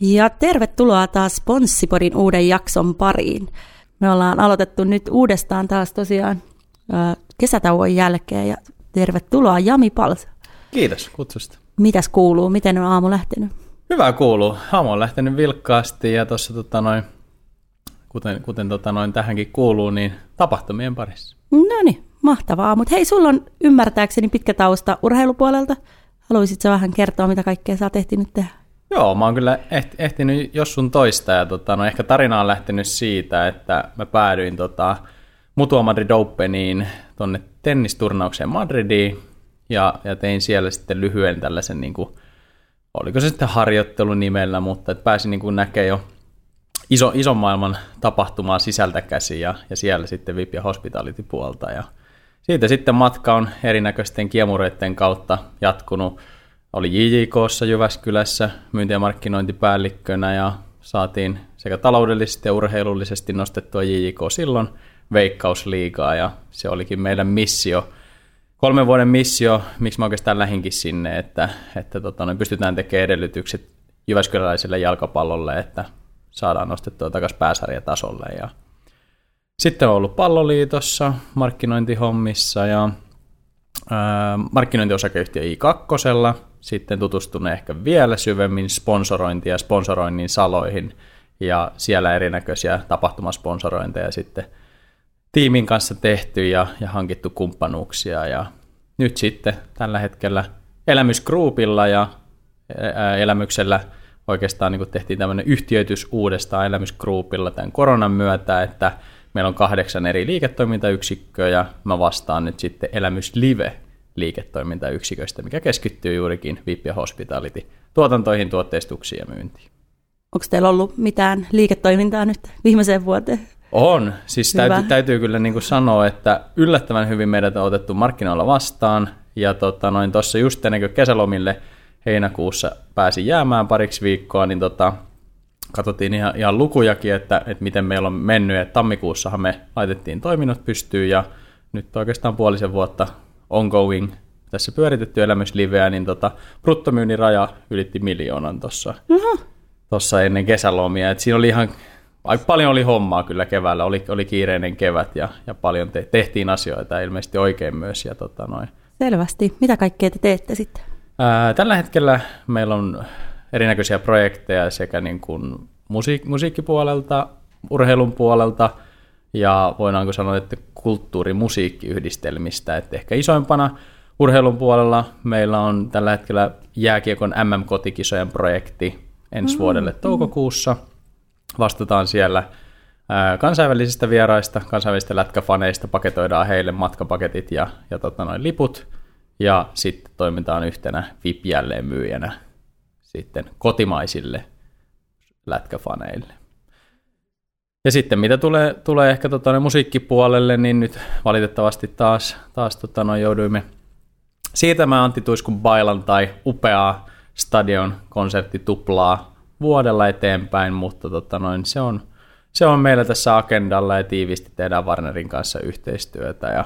Ja tervetuloa taas Sponssipodin uuden jakson pariin. Me ollaan aloitettu nyt uudestaan taas tosiaan kesätauon jälkeen ja tervetuloa Jami Pals. Kiitos kutsusta. Mitäs kuuluu? Miten on aamu lähtenyt? Hyvä kuuluu. Aamu on lähtenyt vilkkaasti ja tuossa tota noin, kuten, kuten tota noin tähänkin kuuluu, niin tapahtumien parissa. No niin, mahtavaa. Mutta hei, sulla on ymmärtääkseni pitkä tausta urheilupuolelta. Haluaisitko vähän kertoa, mitä kaikkea sä oot ehtinyt tehdä? Joo, mä oon kyllä ehtinyt jos sun toista ja tota, no ehkä tarina on lähtenyt siitä, että mä päädyin tota, Mutua Madrid Openiin tonne tennisturnaukseen Madridiin ja, ja tein siellä sitten lyhyen tällaisen, niin kuin, oliko se sitten harjoittelun nimellä, mutta että pääsin niin näkemään jo iso, ison maailman tapahtumaa sisältä käsi ja, ja siellä sitten VIP ja Hospitality puolta ja siitä sitten matka on erinäköisten kiemureiden kautta jatkunut oli JJKssa Jyväskylässä myynti- ja markkinointipäällikkönä ja saatiin sekä taloudellisesti ja urheilullisesti nostettua JJK silloin veikkausliigaa ja se olikin meidän missio. Kolmen vuoden missio, miksi mä oikeastaan lähinkin sinne, että, että tota, no, pystytään tekemään edellytykset Jyväskyläläiselle jalkapallolle, että saadaan nostettua takaisin pääsarjatasolle. Ja sitten on ollut palloliitossa, markkinointihommissa ja ää, markkinointiosakeyhtiö I2, sitten tutustunut ehkä vielä syvemmin sponsorointia ja sponsoroinnin saloihin ja siellä erinäköisiä tapahtumasponsorointeja sitten tiimin kanssa tehty ja, ja hankittu kumppanuuksia. Ja nyt sitten tällä hetkellä Elämysgroupilla ja Elämyksellä oikeastaan niin tehtiin tämmöinen yhtiöitys uudestaan Elämysgroupilla tämän koronan myötä, että meillä on kahdeksan eri liiketoimintayksikköä ja mä vastaan nyt sitten Elämys Liiketoimintayksiköistä, mikä keskittyy juurikin VIP ja Hospitality tuotantoihin, tuotteistuksiin ja myyntiin. Onko teillä ollut mitään liiketoimintaa nyt viimeiseen vuoteen? On. Siis täytyy, täytyy kyllä niin kuin sanoa, että yllättävän hyvin meidät on otettu markkinoilla vastaan. Ja tota, noin tuossa just ennen kuin kesälomille heinäkuussa pääsi jäämään pariksi viikkoa, niin tota, katsottiin ihan, ihan lukujakin, että, että miten meillä on mennyt. Et tammikuussahan me laitettiin toiminnot pystyyn ja nyt oikeastaan puolisen vuotta ongoing tässä pyöritetty elämysliveä, niin tota, bruttomyynnin raja ylitti miljoonan tuossa tossa ennen kesälomia. Et siinä oli ihan aika paljon oli hommaa kyllä keväällä, oli, oli kiireinen kevät ja, ja paljon te, tehtiin asioita ilmeisesti oikein myös. Ja tota noin. Selvästi. Mitä kaikkea te teette sitten? Ää, tällä hetkellä meillä on erinäköisiä projekteja sekä niin kuin musiik- musiikkipuolelta, urheilun puolelta ja voidaanko sanoa, että kulttuurimusiikkiyhdistelmistä, että ehkä isoimpana urheilun puolella meillä on tällä hetkellä jääkiekon MM-kotikisojen projekti ensi mm, vuodelle toukokuussa. Vastataan siellä kansainvälisistä vieraista, kansainvälisistä lätkäfaneista, paketoidaan heille matkapaketit ja, ja tota noin liput, ja sitten toimitaan yhtenä VIP-jälleen myyjänä sitten kotimaisille lätkäfaneille. Ja sitten mitä tulee, tulee ehkä tota, musiikkipuolelle, niin nyt valitettavasti taas, taas tota, no, jouduimme siirtämään Antti Tuiskun bailan tai upeaa stadion konserttituplaa vuodella eteenpäin, mutta tota, noin, se, on, se on meillä tässä agendalla ja tiivisti tehdään Warnerin kanssa yhteistyötä. Ja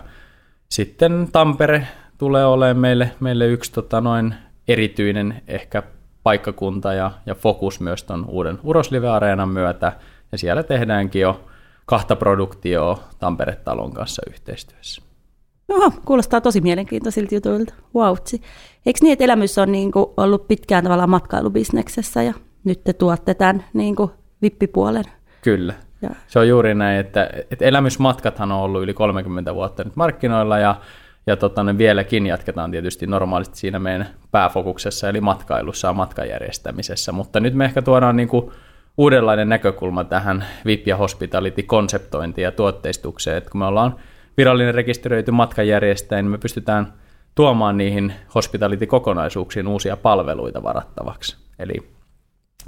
sitten Tampere tulee olemaan meille, meille yksi tota, noin erityinen ehkä paikkakunta ja, ja fokus myös tuon uuden Uroslive-areenan myötä – ja siellä tehdäänkin jo kahta produktioa Tampere-talon kanssa yhteistyössä. Oho, kuulostaa tosi mielenkiintoisilta jutuilta. Wautsi. Eikö niin, että elämys on niin kuin ollut pitkään tavallaan matkailubisneksessä ja nyt te tuotte tämän niin kuin vippipuolen? Kyllä. Ja. Se on juuri näin, että, että elämysmatkathan on ollut yli 30 vuotta nyt markkinoilla ja, ja tota, ne vieläkin jatketaan tietysti normaalisti siinä meidän pääfokuksessa eli matkailussa ja matkajärjestämisessä, mutta nyt me ehkä tuodaan niin kuin uudenlainen näkökulma tähän VIP- ja hospitality-konseptointiin ja tuotteistukseen. että kun me ollaan virallinen rekisteröity matkanjärjestäjä, niin me pystytään tuomaan niihin hospitality-kokonaisuuksiin uusia palveluita varattavaksi. Eli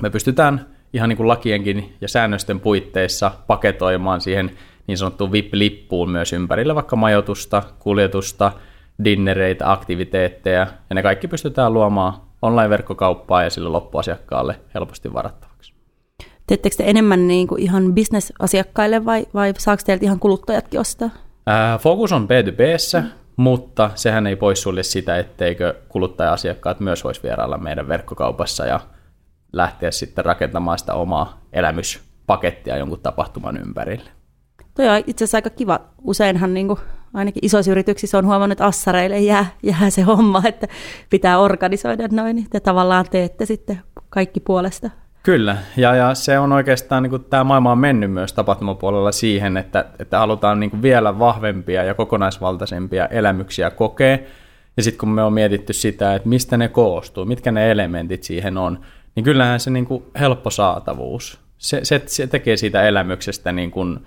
me pystytään ihan niin kuin lakienkin ja säännösten puitteissa paketoimaan siihen niin sanottuun VIP-lippuun myös ympärille vaikka majoitusta, kuljetusta, dinnereitä, aktiviteetteja, ja ne kaikki pystytään luomaan online-verkkokauppaa ja sille loppuasiakkaalle helposti varattavaksi. Teettekö te enemmän niin kuin ihan bisnesasiakkaille vai, vai saako teiltä ihan kuluttajatkin ostaa? Ää, fokus on B2B, mm. mutta sehän ei poissulje sitä, etteikö kuluttaja-asiakkaat myös voisi vierailla meidän verkkokaupassa ja lähteä sitten rakentamaan sitä omaa elämyspakettia jonkun tapahtuman ympärille. Toi on itse asiassa aika kiva. Useinhan niin kuin, ainakin isoissa yrityksissä on huomannut, että assareille jää, jää se homma, että pitää organisoida noin, niin te tavallaan teette sitten kaikki puolesta. Kyllä, ja, ja se on oikeastaan, niin kuin, tämä maailma on mennyt myös tapahtumapuolella siihen, että, että halutaan niin kuin, vielä vahvempia ja kokonaisvaltaisempia elämyksiä kokea, ja sitten kun me on mietitty sitä, että mistä ne koostuu, mitkä ne elementit siihen on, niin kyllähän se niin kuin, helppo saatavuus, se, se, se tekee siitä elämyksestä niin kuin,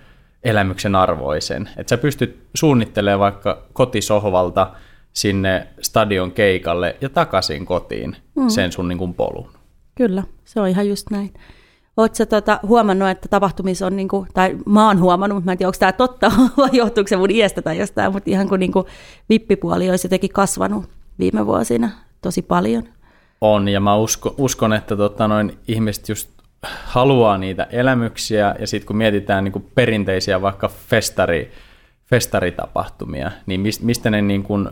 elämyksen arvoisen. Että sä pystyt suunnittelemaan vaikka kotisohvalta sinne stadion keikalle ja takaisin kotiin mm. sen sun niin kuin, polun. Kyllä, se on ihan just näin. Oletko tota, huomannut, että tapahtumissa on, niinku, tai mä oon huomannut, mutta mä en tiedä, onko tämä totta vai johtuuko se mun iästä tai jostain, mutta ihan kuin niinku vippipuoli olisi jotenkin kasvanut viime vuosina tosi paljon. On, ja mä usko, uskon, että tota, noin ihmiset just haluaa niitä elämyksiä, ja sitten kun mietitään niin kuin perinteisiä vaikka festari, festaritapahtumia, niin mistä ne niin kuin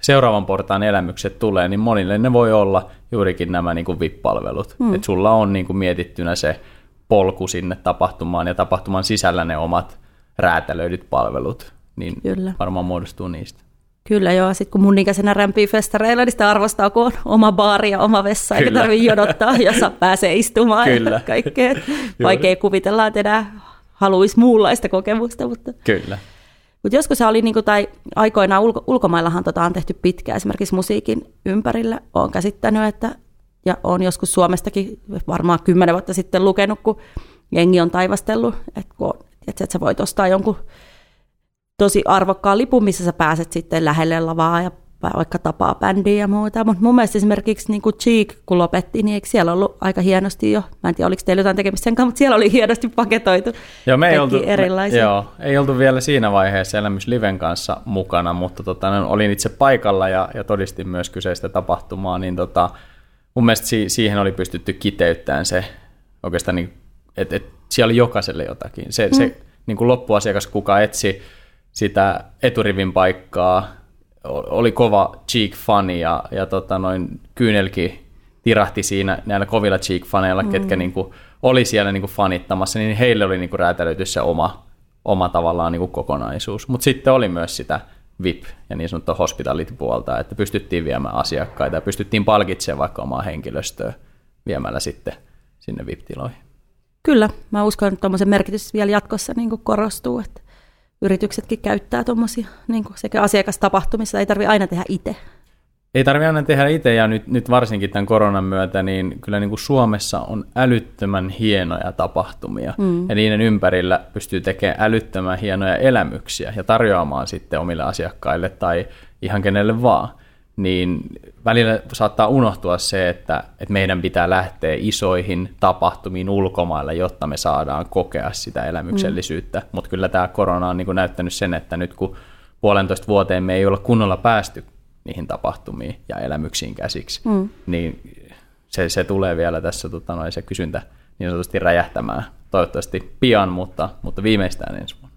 seuraavan portaan elämykset tulee, niin monille ne voi olla juurikin nämä niin kuin VIP-palvelut. Mm. Että sulla on niin kuin mietittynä se polku sinne tapahtumaan ja tapahtuman sisällä ne omat räätälöidyt palvelut, niin Kyllä. varmaan muodostuu niistä. Kyllä joo, sitten kun mun ikäisenä rämpii festareilla, niin sitä arvostaa, kun on oma baari ja oma vessa, Kyllä. eikä tarvitse jodottaa ja saa pääsee istumaan Kyllä. ja kaikkea. Vaikea kuvitella, että enää haluaisi muunlaista kokemusta. Mutta... Kyllä. Mutta joskus se oli, niinku, tai aikoinaan ulko, ulkomaillahan tota on tehty pitkään, esimerkiksi musiikin ympärillä. Olen käsittänyt, että, ja olen joskus Suomestakin varmaan kymmenen vuotta sitten lukenut, kun jengi on taivastellut, että, kun, että sä voit ostaa jonkun tosi arvokkaan lipun, missä sä pääset sitten lähelle lavaa ja vaikka tapaa bändiä ja muuta. Mutta mun mielestä esimerkiksi niin kuin Cheek, kun lopetti, niin eikö siellä ollut aika hienosti jo, mä en tiedä oliko teillä jotain tekemistä sen kanssa, mutta siellä oli hienosti paketoitu joo, me ei oltu, erilaisia. Me, joo, ei oltu vielä siinä vaiheessa Elämys Liven kanssa mukana, mutta tota, olin itse paikalla ja, ja todistin myös kyseistä tapahtumaa, niin tota, mun mielestä si- siihen oli pystytty kiteyttämään se oikeastaan, niin, että et, siellä oli jokaiselle jotakin. Se, mm. se niin kuin loppuasiakas, kuka etsi sitä eturivin paikkaa, oli kova cheek-fani ja, ja tota noin kyynelki tirahti siinä näillä kovilla cheek-faneilla, mm. ketkä niin kuin oli siellä niin kuin fanittamassa, niin heille oli niin kuin räätälöity se oma, oma tavallaan niin kuin kokonaisuus. Mutta sitten oli myös sitä VIP ja niin sanottua hospitality-puolta, että pystyttiin viemään asiakkaita ja pystyttiin palkitsemaan vaikka omaa henkilöstöä viemällä sitten sinne VIP-tiloihin. Kyllä, mä uskon, että tuommoisen merkitys vielä jatkossa niin kuin korostuu, että yrityksetkin käyttää tuommoisia niin sekä asiakastapahtumissa, ei tarvitse aina tehdä itse. Ei tarvitse aina tehdä itse, ja nyt, nyt varsinkin tämän koronan myötä, niin kyllä niin kuin Suomessa on älyttömän hienoja tapahtumia, mm. ja niiden ympärillä pystyy tekemään älyttömän hienoja elämyksiä ja tarjoamaan sitten omille asiakkaille tai ihan kenelle vaan niin välillä saattaa unohtua se, että, että meidän pitää lähteä isoihin tapahtumiin ulkomailla, jotta me saadaan kokea sitä elämyksellisyyttä. Mm. Mutta kyllä tämä korona on niin näyttänyt sen, että nyt kun puolentoista vuoteen me ei olla kunnolla päästy niihin tapahtumiin ja elämyksiin käsiksi, mm. niin se, se tulee vielä tässä tota, noin, se kysyntä niin sanotusti räjähtämään. Toivottavasti pian, mutta, mutta viimeistään ensi vuonna.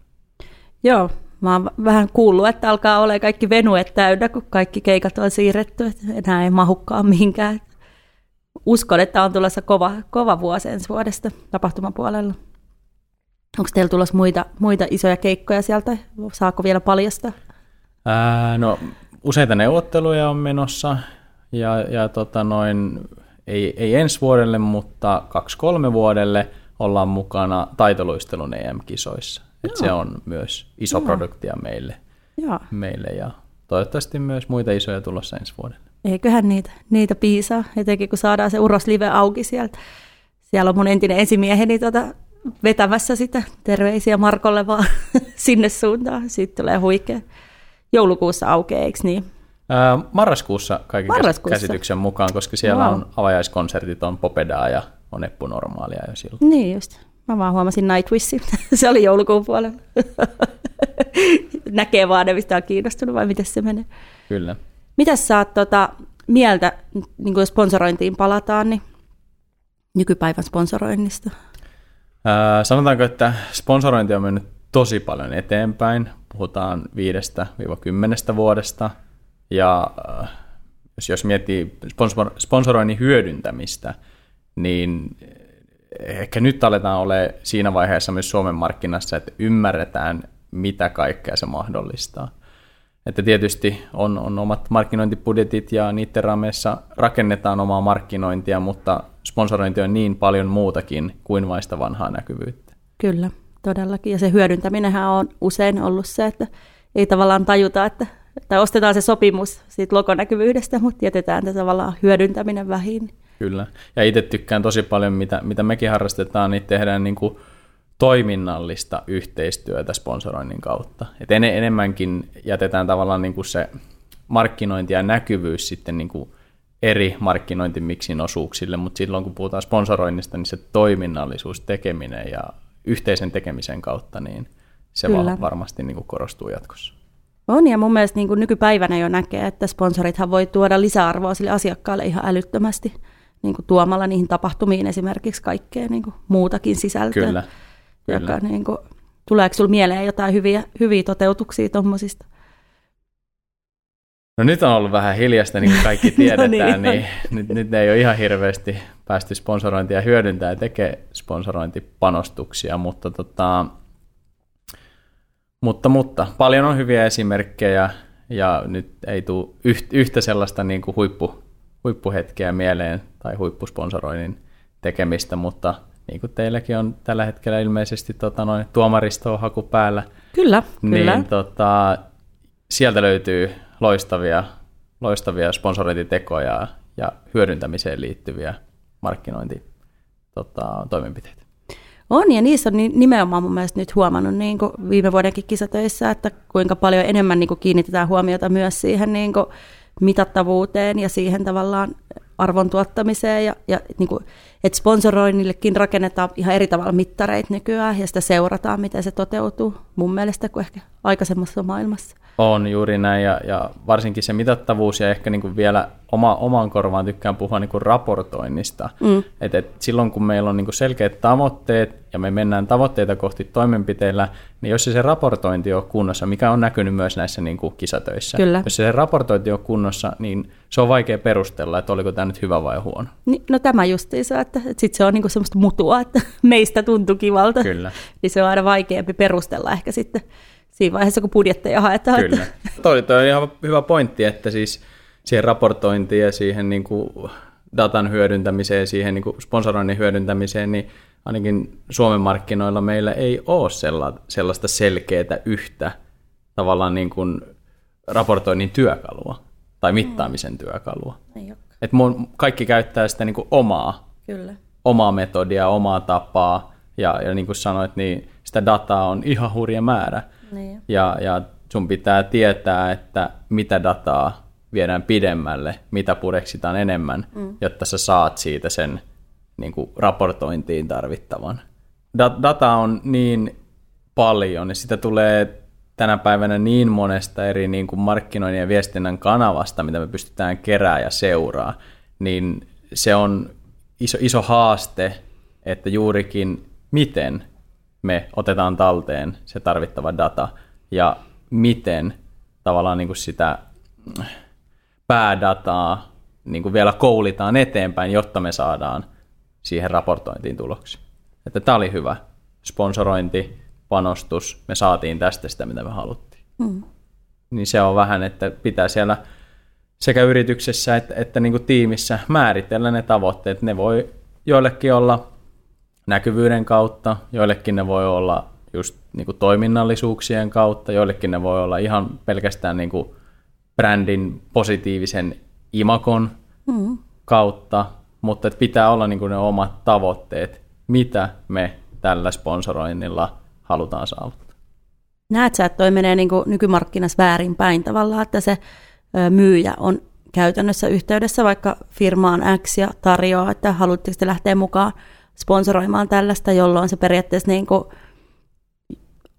Joo, Mä oon vähän kuullut, että alkaa olla kaikki venuet täynnä, kun kaikki keikat on siirretty, että enää ei mahukkaan mihinkään. Uskon, että on tulossa kova, kova vuosi ensi vuodesta tapahtumapuolella. Onko teillä tulossa muita, muita isoja keikkoja sieltä? Saako vielä paljastaa? Ää, no, useita neuvotteluja on menossa ja, ja tota noin, ei, ei ensi vuodelle, mutta kaksi-kolme vuodelle ollaan mukana taitoluistelun EM-kisoissa. Et se on myös iso Joo. produktia meille, Joo. meille ja toivottavasti myös muita isoja tulossa ensi vuodelle. Eiköhän niitä, niitä piisaa, etenkin kun saadaan se Uros Live auki sieltä. Siellä on mun entinen esimieheni tota, vetämässä sitä. Terveisiä Markolle vaan sinne suuntaan. Sitten tulee huikea. Joulukuussa aukeaa, eikö niin? Ää, marraskuussa kaiken marraskuussa. käsityksen mukaan, koska siellä wow. on avajaiskonsertit, on Popedaa ja on Eppu Normaalia jo silloin. Niin just. Mä vaan huomasin Nightwishin. se oli joulukuun puolella. Näkee vaan ne, mistä on kiinnostunut vai miten se menee. Kyllä. Mitäs sä oot tota, mieltä, niin kun sponsorointiin palataan, niin nykypäivän sponsoroinnista? Ää, sanotaanko, että sponsorointi on mennyt tosi paljon eteenpäin. Puhutaan viidestä kymmenestä vuodesta. Ja jos, jos miettii sponsor, sponsoroinnin hyödyntämistä – niin ehkä nyt aletaan ole siinä vaiheessa myös Suomen markkinassa, että ymmärretään, mitä kaikkea se mahdollistaa. Että tietysti on, on omat markkinointibudjetit ja niiden raameissa rakennetaan omaa markkinointia, mutta sponsorointi on niin paljon muutakin kuin vaista vanhaa näkyvyyttä. Kyllä, todellakin. Ja se hyödyntäminenhän on usein ollut se, että ei tavallaan tajuta, että tai ostetaan se sopimus siitä logonäkyvyydestä, mutta jätetään tavallaan hyödyntäminen vähin. Kyllä. Ja itse tykkään tosi paljon, mitä, mitä mekin harrastetaan, niin tehdään niin kuin toiminnallista yhteistyötä sponsoroinnin kautta. Et en, enemmänkin jätetään tavallaan niin kuin se markkinointi ja näkyvyys sitten niin kuin eri markkinointimiksin osuuksille, mutta silloin kun puhutaan sponsoroinnista, niin se toiminnallisuus, tekeminen ja yhteisen tekemisen kautta, niin se Kyllä. varmasti niin kuin korostuu jatkossa. On, ja mun mielestä niin kuin nykypäivänä jo näkee, että sponsorithan voi tuoda lisäarvoa sille asiakkaalle ihan älyttömästi, niin kuin tuomalla niihin tapahtumiin esimerkiksi kaikkea niin kuin muutakin sisältöä. Kyllä. Kyllä. Joka, niin kuin, tuleeko sinulle mieleen jotain hyviä, hyviä toteutuksia tuommoisista? No nyt on ollut vähän hiljasta, niin kuin kaikki tiedetään, no niin, niin nyt, nyt ei ole ihan hirveästi päästy sponsorointia hyödyntää ja tekee sponsorointipanostuksia, mutta, tota, mutta, mutta paljon on hyviä esimerkkejä ja nyt ei tule yhtä sellaista niin kuin huippu, huippuhetkeä mieleen tai huippusponsoroinnin tekemistä, mutta niin kuin teilläkin on tällä hetkellä ilmeisesti tota, noin tuomaristoa haku päällä. Kyllä, niin, kyllä. Tota, sieltä löytyy loistavia, loistavia sponsorointitekoja ja hyödyntämiseen liittyviä markkinointitoimenpiteitä. Tota, toimenpiteitä. On, ja niissä on nimenomaan mun mielestä nyt huomannut niin kuin viime vuodenkin kisatöissä, että kuinka paljon enemmän niin kuin kiinnitetään huomiota myös siihen niin kuin mitattavuuteen ja siihen tavallaan arvon tuottamiseen ja, ja niin kuin, että sponsoroinnillekin rakennetaan ihan eri tavalla mittareita nykyään ja sitä seurataan, miten se toteutuu mun mielestä kuin ehkä aikaisemmassa maailmassa. On juuri näin ja, ja varsinkin se mitattavuus ja ehkä niin kuin vielä oma, omaan korvaan tykkään puhua niin kuin raportoinnista. Mm. Et, et silloin kun meillä on niin kuin selkeät tavoitteet ja me mennään tavoitteita kohti toimenpiteillä, niin jos se, se raportointi on kunnossa, mikä on näkynyt myös näissä niin kuin kisatöissä, Kyllä. jos se, se raportointi on kunnossa, niin se on vaikea perustella, että oliko tämä nyt hyvä vai huono. Niin, no tämä justiinsa, että, että sitten se on niin kuin semmoista mutua, että meistä tuntuu kivalta. Kyllä. niin se on aina vaikeampi perustella ehkä sitten siinä vaiheessa, kun budjetteja haetaan. Kyllä. Toi, toi on ihan hyvä pointti, että siis siihen raportointiin ja siihen niin kuin datan hyödyntämiseen, siihen niin kuin sponsoroinnin hyödyntämiseen, niin ainakin Suomen markkinoilla meillä ei ole sellaista selkeää yhtä tavallaan niin kuin raportoinnin työkalua tai mittaamisen mm. työkalua. Et mun, kaikki käyttää sitä niin kuin omaa, Kyllä. omaa metodia, omaa tapaa, ja, ja niin kuin sanoit, niin sitä dataa on ihan hurja määrä. Niin. Ja, ja sun pitää tietää, että mitä dataa viedään pidemmälle, mitä pureksitaan enemmän, mm. jotta sä saat siitä sen niin kuin raportointiin tarvittavan. Da- data on niin paljon ja sitä tulee tänä päivänä niin monesta eri niin kuin markkinoinnin ja viestinnän kanavasta, mitä me pystytään kerää ja seuraa, niin se on iso, iso haaste, että juurikin miten me otetaan talteen se tarvittava data ja miten tavallaan niin kuin sitä päädataa niin kuin vielä koulitaan eteenpäin, jotta me saadaan siihen raportointiin tuloksia. Että tämä oli hyvä sponsorointi, panostus, me saatiin tästä sitä, mitä me haluttiin. Mm. Niin se on vähän, että pitää siellä sekä yrityksessä että, että niin kuin tiimissä määritellä ne tavoitteet. Ne voi joillekin olla näkyvyyden kautta, joillekin ne voi olla just niin kuin toiminnallisuuksien kautta, joillekin ne voi olla ihan pelkästään niin kuin brändin positiivisen imakon mm. kautta, mutta että pitää olla niin kuin ne omat tavoitteet, mitä me tällä sponsoroinnilla halutaan saavuttaa. Näet sä, että toi menee niin kuin nykymarkkinassa väärinpäin tavallaan, että se myyjä on käytännössä yhteydessä vaikka firmaan X ja tarjoaa, että haluatteko te lähteä mukaan sponsoroimaan tällaista, jolloin se periaatteessa niin kuin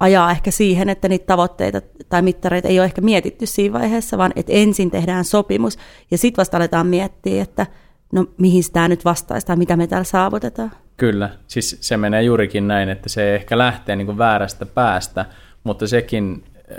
ajaa ehkä siihen, että niitä tavoitteita tai mittareita ei ole ehkä mietitty siinä vaiheessa, vaan että ensin tehdään sopimus ja sitten vasta aletaan miettiä, että no mihin tämä nyt vastaisi tai mitä me täällä saavutetaan. Kyllä, siis se menee juurikin näin, että se ehkä lähtee niin kuin väärästä päästä, mutta sekin äh,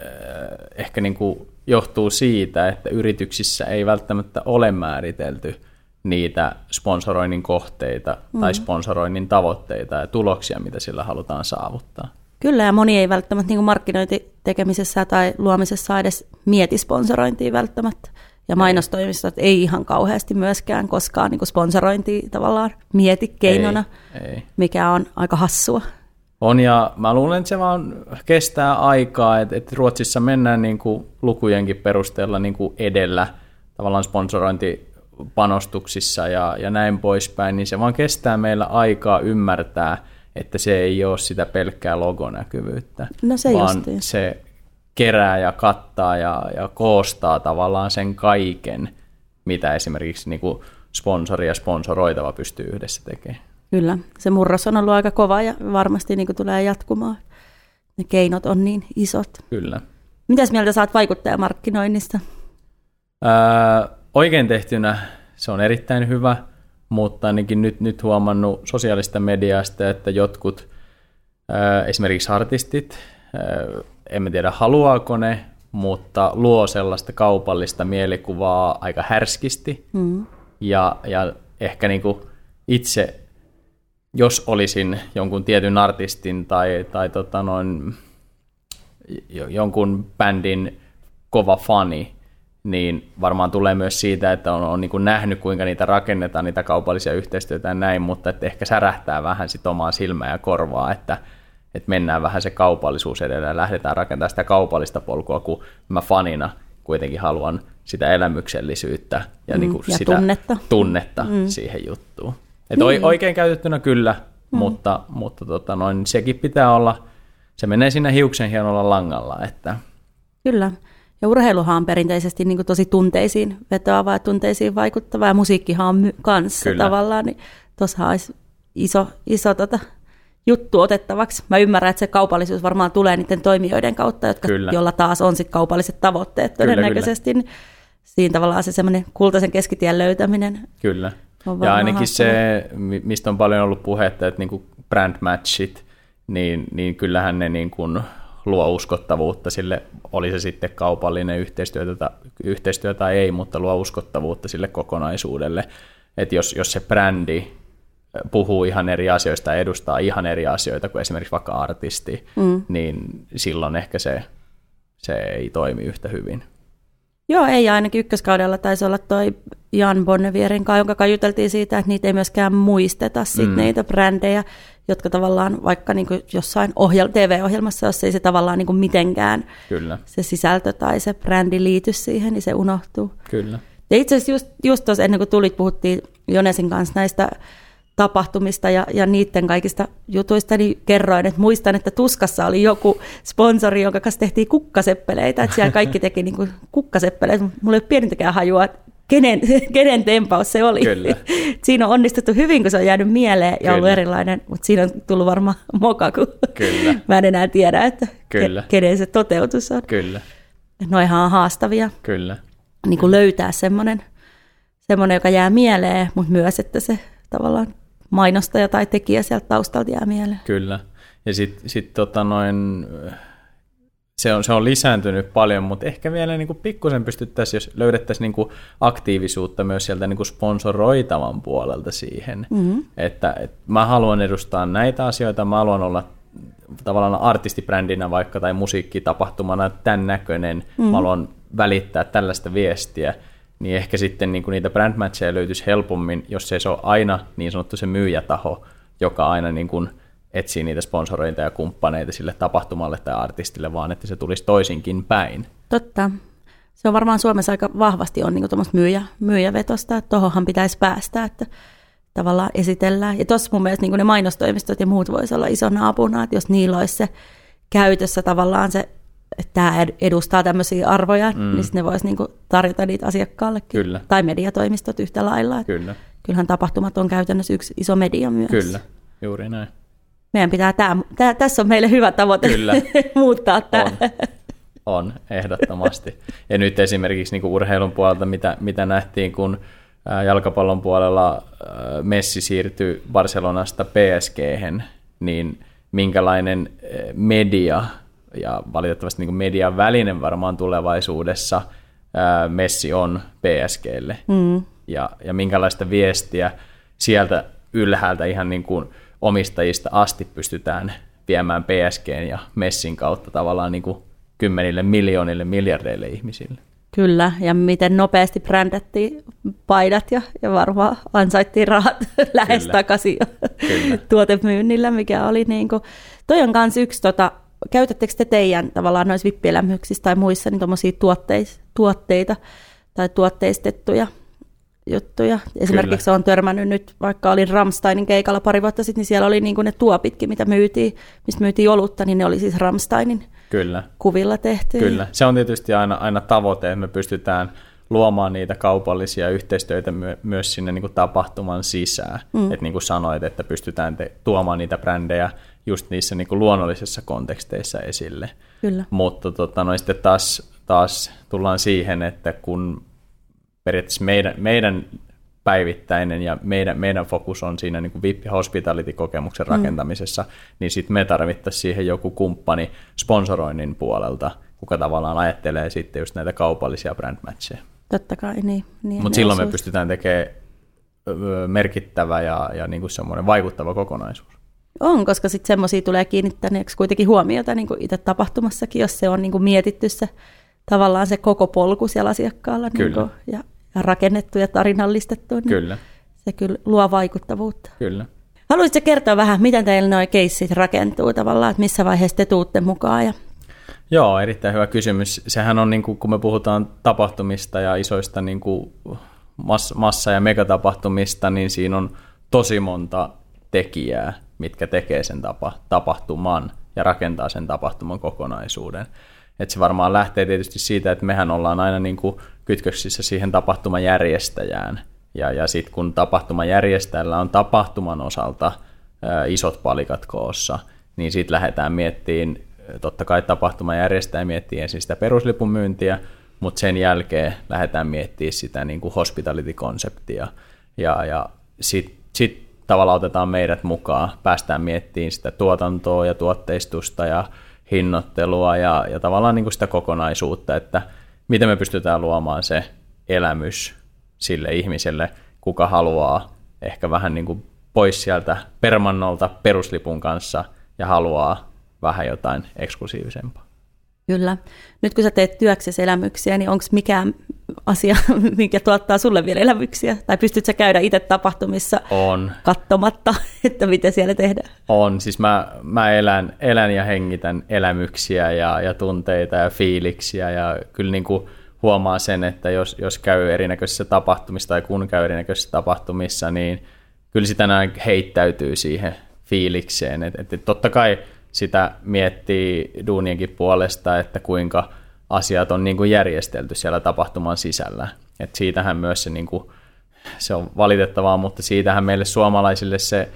ehkä niin kuin johtuu siitä, että yrityksissä ei välttämättä ole määritelty niitä sponsoroinnin kohteita mm. tai sponsoroinnin tavoitteita ja tuloksia, mitä sillä halutaan saavuttaa. Kyllä, ja moni ei välttämättä niin markkinointitekemisessä tai luomisessa edes mieti sponsorointia välttämättä. Ja mainostoimistot ei ihan kauheasti myöskään koskaan niin sponsorointia tavallaan mieti keinona, ei, ei. mikä on aika hassua. On, ja mä luulen, että se vaan kestää aikaa, että, että Ruotsissa mennään niin kuin lukujenkin perusteella niin kuin edellä tavallaan sponsorointipanostuksissa ja, ja näin poispäin, niin se vaan kestää meillä aikaa ymmärtää, että se ei ole sitä pelkkää logonäkyvyyttä, no se vaan justiin. se kerää ja kattaa ja, ja koostaa tavallaan sen kaiken, mitä esimerkiksi niin kuin sponsori ja sponsoroitava pystyy yhdessä tekemään. Kyllä, se murros on ollut aika kova ja varmasti niin kuin tulee jatkumaan. Ne keinot on niin isot. Kyllä. Mitäs mieltä saat vaikuttajamarkkinoinnista? Ää, oikein tehtynä se on erittäin hyvä, mutta ainakin nyt, nyt huomannut sosiaalista mediasta, että jotkut, ää, esimerkiksi artistit, ää, emme tiedä haluaako ne, mutta luo sellaista kaupallista mielikuvaa aika härskisti. Mm. Ja, ja ehkä niin kuin itse jos olisin jonkun tietyn artistin tai, tai tota noin, jonkun bändin kova fani, niin varmaan tulee myös siitä, että on, on niin kuin nähnyt, kuinka niitä rakennetaan, niitä kaupallisia yhteistyötä ja näin, mutta että ehkä särähtää vähän sit omaa silmää ja korvaa, että, että mennään vähän se kaupallisuus edellä ja lähdetään rakentamaan sitä kaupallista polkua, kun mä fanina kuitenkin haluan sitä elämyksellisyyttä ja, mm, niin kuin ja sitä tunnetta, tunnetta mm. siihen juttuun. Et niin. Oikein käytettynä kyllä, mm. mutta, mutta tota noin, sekin pitää olla, se menee sinne hiuksen hienolla langalla. Että... Kyllä. Ja urheiluhan on perinteisesti niin tosi tunteisiin vetoava ja tunteisiin vaikuttava, ja musiikkihan on my- kanssa Kyllä. tavallaan, niin tuossa olisi iso, iso tota, juttu otettavaksi. Mä ymmärrän, että se kaupallisuus varmaan tulee niiden toimijoiden kautta, jotka, jolla taas on sit kaupalliset tavoitteet todennäköisesti. Kyllä, kyllä. Siinä tavallaan se semmoinen kultaisen keskitien löytäminen Kyllä. Ja ainakin se, mistä on paljon ollut puhetta, että niin brand matchit, niin, niin kyllähän ne niin kuin luo uskottavuutta sille, oli se sitten kaupallinen yhteistyö tai, yhteistyö tai ei, mutta luo uskottavuutta sille kokonaisuudelle. Että jos, jos se brändi puhuu ihan eri asioista ja edustaa ihan eri asioita kuin esimerkiksi vaikka artisti, mm. niin silloin ehkä se, se ei toimi yhtä hyvin. Joo, ei ainakin ykköskaudella taisi olla toi Jan Bonnevierin kanssa, jonka juteltiin siitä, että niitä ei myöskään muisteta sit mm. niitä brändejä, jotka tavallaan vaikka niin jossain ohjel- TV-ohjelmassa, jos ei se tavallaan niin mitenkään Kyllä. se sisältö tai se brändi liity siihen, niin se unohtuu. Kyllä. Ja itse asiassa just, just tuossa ennen kuin tulit, puhuttiin Jonesin kanssa näistä tapahtumista ja, ja niiden kaikista jutuista, niin kerroin, että muistan, että Tuskassa oli joku sponsori, jonka kanssa tehtiin kukkaseppeleitä, että siellä kaikki teki niin kuin kukkaseppeleitä, mulla ei ole pienintäkään hajua, kenen, kenen tempaus se oli. Kyllä. siinä on onnistuttu hyvin, kun se on jäänyt mieleen ja Kyllä. ollut erilainen, mutta siinä on tullut varmaan moka, kun Kyllä. mä en enää tiedä, että Kyllä. kenen se toteutus on. Kyllä. Noihan on haastavia. Kyllä. Niin kuin löytää semmoinen, semmoinen, joka jää mieleen, mutta myös, että se tavallaan mainostaja tai tekijä sieltä taustalta jää mieleen. Kyllä. Ja sitten sit tota noin, se on, se on lisääntynyt paljon, mutta ehkä vielä niin kuin pikkusen pystyttäisiin, jos löydettäisiin niin kuin aktiivisuutta myös sieltä niin kuin sponsoroitavan puolelta siihen, mm-hmm. että, että mä haluan edustaa näitä asioita, mä haluan olla tavallaan artistibrändinä vaikka tai musiikkitapahtumana tämän näköinen, mm-hmm. mä haluan välittää tällaista viestiä, niin ehkä sitten niin kuin niitä brandmatcheja löytyisi helpommin, jos se on aina niin sanottu se myyjätaho, joka aina niin kuin etsii niitä sponsoroita ja kumppaneita sille tapahtumalle tai artistille, vaan että se tulisi toisinkin päin. Totta. Se on varmaan Suomessa aika vahvasti on niin myyjä, myyjävetosta, että tuohonhan pitäisi päästä, että tavallaan esitellään. Ja tuossa mun mielestä niin ne mainostoimistot ja muut voisi olla isona apuna, että jos niillä olisi se käytössä tavallaan se että tämä edustaa tämmöisiä arvoja, mm. niin ne voisi niinku tarjota niitä asiakkaallekin. Kyllä. Tai mediatoimistot yhtä lailla. Kyllä. Kyllähän tapahtumat on käytännössä yksi iso media myös. Kyllä, juuri näin. Meidän pitää, tämä, tämä, tässä on meille hyvä tavoite Kyllä. muuttaa tämä. On. on, ehdottomasti. Ja nyt esimerkiksi niin urheilun puolelta, mitä, mitä nähtiin, kun jalkapallon puolella Messi siirtyi Barcelonasta PSG, niin minkälainen media ja valitettavasti niin kuin median välinen varmaan tulevaisuudessa Messi on PSGlle. Mm. ja, ja minkälaista viestiä sieltä ylhäältä ihan niin kuin omistajista asti pystytään viemään PSG ja Messin kautta tavallaan niin kuin kymmenille miljoonille, miljardeille ihmisille. Kyllä, ja miten nopeasti brändättiin paidat ja, ja varmaan ansaittiin rahat lähes Kyllä. takaisin Kyllä. tuotemyynnillä, mikä oli niin kuin, toi on myös yksi, tota, käytättekö te teidän tavallaan noissa vippielämyksissä tai muissa niin tuotteita tai tuotteistettuja juttuja. Esimerkiksi Kyllä. olen törmännyt nyt, vaikka olin Ramsteinin keikalla pari vuotta sitten, niin siellä oli niin kuin ne tuopitkin, mitä myytiin, mistä myytiin olutta, niin ne oli siis Ramsteinin Kyllä. kuvilla tehty. Kyllä, se on tietysti aina, aina tavoite, että me pystytään luomaan niitä kaupallisia yhteistyötä my- myös sinne niin kuin tapahtuman sisään. Mm. Että niin kuin sanoit, että pystytään te- tuomaan niitä brändejä just niissä niin kuin luonnollisissa konteksteissa esille. Kyllä. Mutta tota, no, sitten taas, taas tullaan siihen, että kun periaatteessa meidän, meidän päivittäinen ja meidän, meidän fokus on siinä niin kuin VIP Hospitality-kokemuksen mm. rakentamisessa, niin sitten me tarvittaisiin siihen joku kumppani sponsoroinnin puolelta, kuka tavallaan ajattelee sitten just näitä kaupallisia brandmatcheja. Totta kai, niin. niin Mutta silloin me pystytään tekemään merkittävä ja, ja niin kuin semmoinen vaikuttava kokonaisuus. On, koska sitten semmoisia tulee kiinnittäneeksi kuitenkin huomiota niin kuin itse tapahtumassakin, jos se on niin kuin mietitty se tavallaan se koko polku siellä asiakkaalla niin kuin, ja rakennettu ja tarinallistettu, niin kyllä. se kyllä luo vaikuttavuutta. Kyllä. Haluaisitko kertoa vähän, miten teillä nuo keissit rakentuu tavallaan, että missä vaiheessa te tuutte mukaan? Ja... Joo, erittäin hyvä kysymys. Sehän on, niin kuin, kun me puhutaan tapahtumista ja isoista niin kuin massa- ja megatapahtumista, niin siinä on tosi monta tekijää, mitkä tekee sen tapa, tapahtuman ja rakentaa sen tapahtuman kokonaisuuden. Et se varmaan lähtee tietysti siitä, että mehän ollaan aina niin kuin kytköksissä siihen tapahtumajärjestäjään. Ja, ja sitten kun tapahtumajärjestäjällä on tapahtuman osalta ä, isot palikat koossa, niin sitten lähdetään miettimään, totta kai tapahtumajärjestäjä miettii ensin sitä peruslipun myyntiä, mutta sen jälkeen lähdetään miettimään sitä niin kuin hospitality-konseptia. Ja, ja sitten sit tavallaan otetaan meidät mukaan, päästään miettimään sitä tuotantoa ja tuotteistusta ja hinnoittelua ja, ja tavallaan niin kuin sitä kokonaisuutta, että miten me pystytään luomaan se elämys sille ihmiselle, kuka haluaa ehkä vähän niin kuin pois sieltä permannolta peruslipun kanssa ja haluaa vähän jotain eksklusiivisempaa. Kyllä. Nyt kun sä teet työksesi elämyksiä, niin onko mikään asia, mikä tuottaa sulle vielä elämyksiä? Tai pystytkö sä käydä itse tapahtumissa on. katsomatta, että mitä siellä tehdään? On. Siis mä, mä elän, elän ja hengitän elämyksiä ja, ja tunteita ja fiiliksiä ja kyllä niin kuin huomaa sen, että jos, jos käy erinäköisissä tapahtumissa tai kun käy erinäköisissä tapahtumissa, niin kyllä sitä näin heittäytyy siihen fiilikseen. Et, et, et totta kai sitä miettii duunienkin puolesta, että kuinka asiat on niin kuin järjestelty siellä tapahtuman sisällä. Et siitähän myös se, niin kuin, se on valitettavaa, mutta siitähän meille suomalaisille se,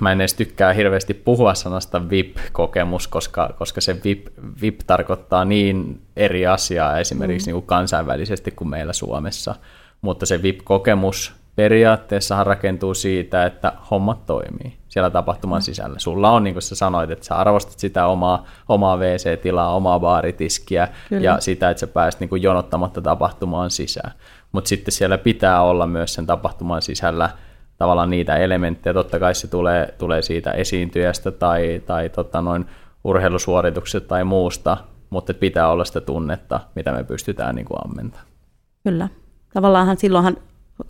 mä en edes tykkää hirveästi puhua sanasta VIP-kokemus, koska, koska se VIP, VIP tarkoittaa niin eri asiaa esimerkiksi mm. niin kuin kansainvälisesti kuin meillä Suomessa. Mutta se VIP-kokemus periaatteessahan rakentuu siitä, että hommat toimii siellä tapahtuman mm. sisällä. Sulla on, niin kuin sä sanoit, että sä arvostat sitä omaa, omaa WC-tilaa, omaa baaritiskiä Kyllä. ja sitä, että sä pääset niin kuin jonottamatta tapahtumaan sisään. Mutta sitten siellä pitää olla myös sen tapahtuman sisällä tavallaan niitä elementtejä. Totta kai se tulee, tulee siitä esiintyjästä tai, tai tota noin urheilusuorituksesta tai muusta, mutta pitää olla sitä tunnetta, mitä me pystytään niin kuin ammentamaan. Kyllä. Tavallaanhan silloinhan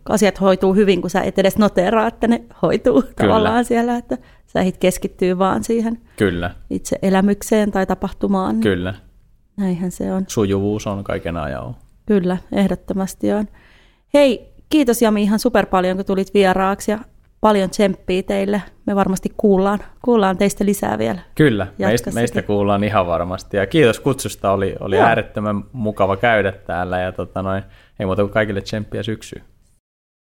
asiat hoituu hyvin, kun sä et edes noteraa, että ne hoituu Kyllä. tavallaan siellä, että sä ehdit keskittyy vaan siihen Kyllä. itse elämykseen tai tapahtumaan. Kyllä. Näinhän se on. Sujuvuus on kaiken ajan. Kyllä, ehdottomasti on. Hei, kiitos Jami ihan super paljon, kun tulit vieraaksi ja paljon tsemppiä teille. Me varmasti kuullaan, kuullaan teistä lisää vielä. Kyllä, meistä, meistä kuullaan ihan varmasti. Ja kiitos kutsusta, oli, oli äärettömän mukava käydä täällä ja tota noin, ei muuta kuin kaikille tsemppiä syksyä.